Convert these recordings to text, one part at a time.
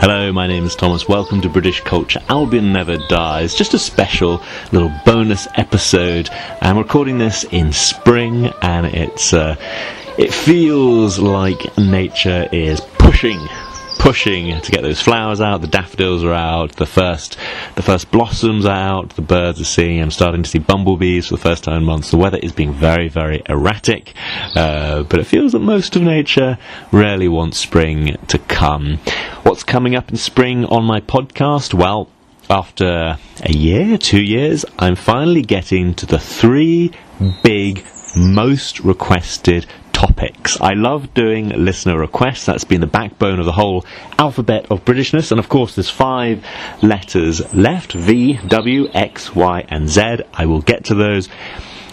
Hello, my name is Thomas. Welcome to British Culture. Albion Never Dies. Just a special little bonus episode. I'm recording this in spring, and it's uh, it feels like nature is pushing pushing to get those flowers out. The daffodils are out. The first, the first blossoms are out. The birds are singing. I'm starting to see bumblebees for the first time in months. The weather is being very, very erratic, uh, but it feels that most of nature rarely wants spring to come. What's coming up in spring on my podcast? Well, after a year, two years, I'm finally getting to the three big, most requested topics. I love doing listener requests. That's been the backbone of the whole alphabet of Britishness. And of course, there's five letters left V, W, X, Y, and Z. I will get to those.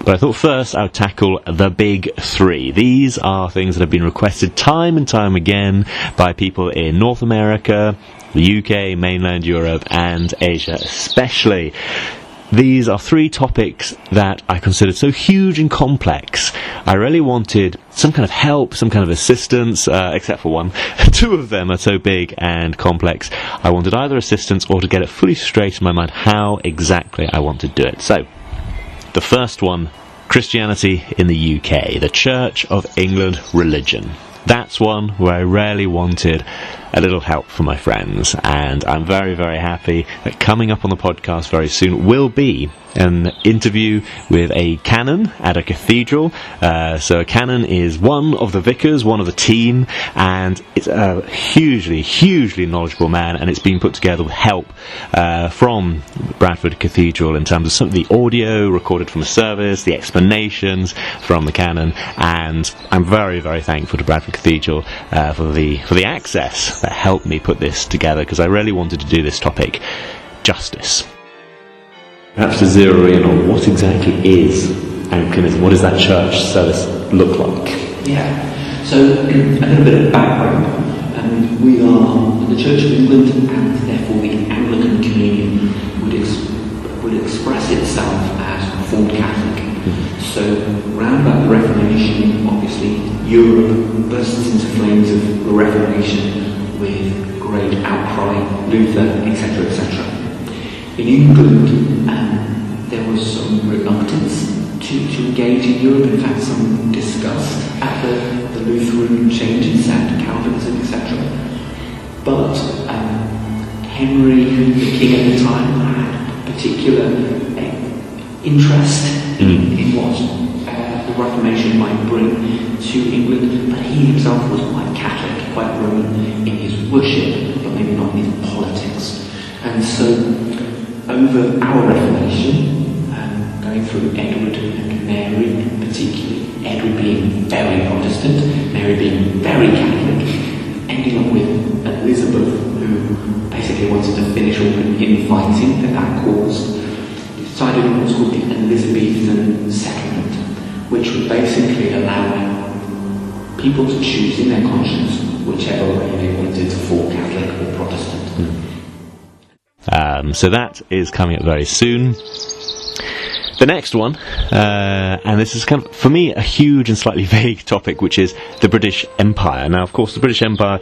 But I thought first I would tackle the big three. These are things that have been requested time and time again by people in North America, the UK, mainland Europe, and Asia especially. These are three topics that I considered so huge and complex. I really wanted some kind of help, some kind of assistance, uh, except for one. Two of them are so big and complex. I wanted either assistance or to get it fully straight in my mind how exactly I want to do it. So, the first one Christianity in the UK, the Church of England religion. That's one where I really wanted a little help from my friends, and I'm very, very happy that coming up on the podcast very soon will be an interview with a canon at a cathedral. Uh, so a canon is one of the vicars, one of the team, and it's a hugely, hugely knowledgeable man, and it's been put together with help uh, from Bradford Cathedral in terms of some of the audio recorded from the service, the explanations from the canon, and I'm very, very thankful to Bradford Cathedral uh, for the for the access that helped me put this together because I really wanted to do this topic justice. Perhaps to zero in on what exactly is Anglicanism, what does that church service look like? Yeah, so a little bit of background. Um, we are the Church of England, and therefore the Anglican Communion would, ex- would express itself as Reformed Catholic. Mm-hmm. So, round about the Reformation, obviously, Europe bursts into flames of the Reformation with great outcry, Luther, etc., etc. In England, um, there was some reluctance to, to engage in Europe, in fact, some disgust at the, the Lutheran changes and Calvinism, etc. But um, Henry, the king at the time, had particular uh, interest mm. in what uh, the Reformation might bring to England, but he himself was quite Catholic quite Roman in his worship, but maybe not in his politics. And so, over our Reformation, through Edward and Mary particularly, Edward being very Protestant, Mary being very Catholic, ending up with Elizabeth, who basically wanted to finish all the infighting that that caused, decided on what's called the Elizabethan settlement, which would basically allow people to choose in their conscience whichever way they wanted to fall Catholic or Protestant. Um, so that is coming up very soon. The next one, uh, and this is kind of, for me, a huge and slightly vague topic, which is the British Empire. Now, of course, the British Empire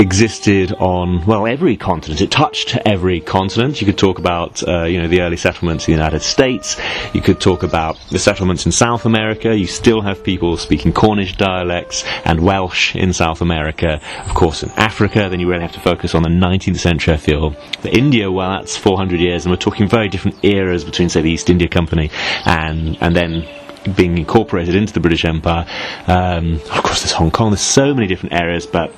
existed on well every continent. It touched every continent. You could talk about uh, you know the early settlements in the United States. You could talk about the settlements in South America. You still have people speaking Cornish dialects and Welsh in South America. Of course, in Africa, then you really have to focus on the 19th century. I feel. India, well, that's 400 years, and we're talking very different eras between, say, the East India Company and and then being incorporated into the British Empire. Um, of course, there's Hong Kong. There's so many different areas, but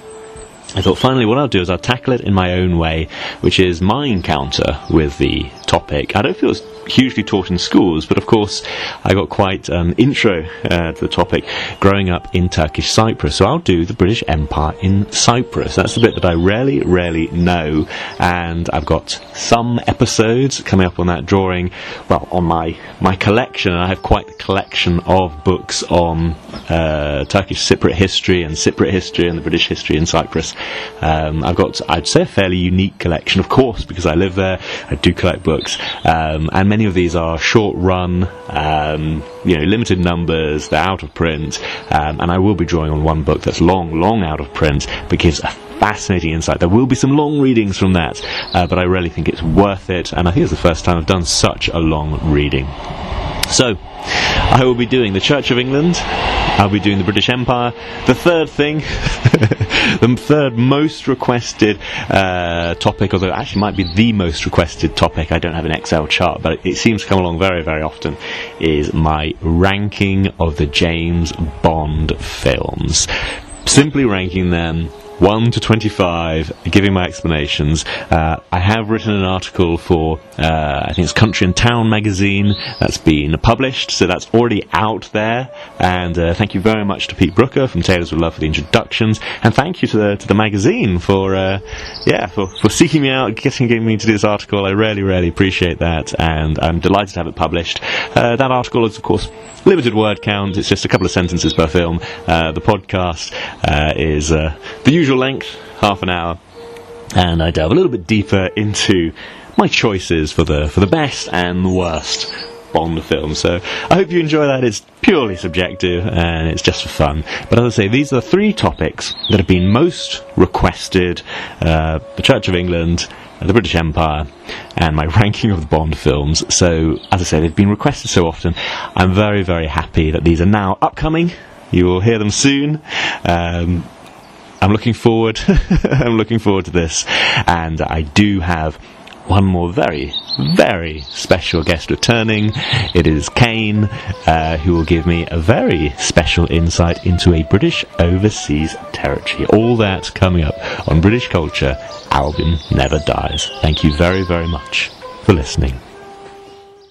I thought finally what I'll do is I'll tackle it in my own way, which is my encounter with the topic. I don't feel it's hugely taught in schools, but of course I got quite um, intro uh, to the topic growing up in Turkish Cyprus. So I'll do the British Empire in Cyprus. That's the bit that I rarely, rarely know, and I've got some episodes coming up on that drawing. Well, on my my collection, I have quite a collection of books on uh, Turkish Cypriot history and Cypriot history and the British history in Cyprus. Um, I've got, I'd say, a fairly unique collection, of course, because I live there. I do collect books, um, and many of these are short run, um, you know, limited numbers. They're out of print, um, and I will be drawing on one book that's long, long out of print, but gives a fascinating insight. There will be some long readings from that, uh, but I really think it's worth it, and I think it's the first time I've done such a long reading. So, I will be doing the Church of England. I'll be doing the British Empire. The third thing, the third most requested uh, topic, although actually might be the most requested topic, I don't have an Excel chart, but it seems to come along very, very often, is my ranking of the James Bond films. Simply ranking them 1 to 25, giving my explanations. Uh, I have written an article for, uh, I think it's Country and Town magazine, that's been published, so that's already out there. And uh, thank you very much to Pete Brooker from Tailors with Love for the introductions, and thank you to the to the magazine for, uh, yeah, for, for seeking me out, getting, getting me to do this article. I really, really appreciate that, and I'm delighted to have it published. Uh, that article is, of course, limited word count. It's just a couple of sentences per film. Uh, the podcast is the usual length, half an hour, and I delve a little bit deeper into my choices for the for the best and the worst Bond film. So I hope you enjoy that. It's purely subjective and it's just for fun. But as I say, these are the three topics that have been most requested: uh, the Church of England, the British Empire, and my ranking of the Bond films. So as I say, they've been requested so often. I'm very very happy that these are now upcoming. You will hear them soon. Um, I'm looking forward. I'm looking forward to this, and I do have one more very, very special guest returning. It is Kane, uh, who will give me a very special insight into a British overseas territory. All that coming up on British Culture. Albion never dies. Thank you very, very much for listening.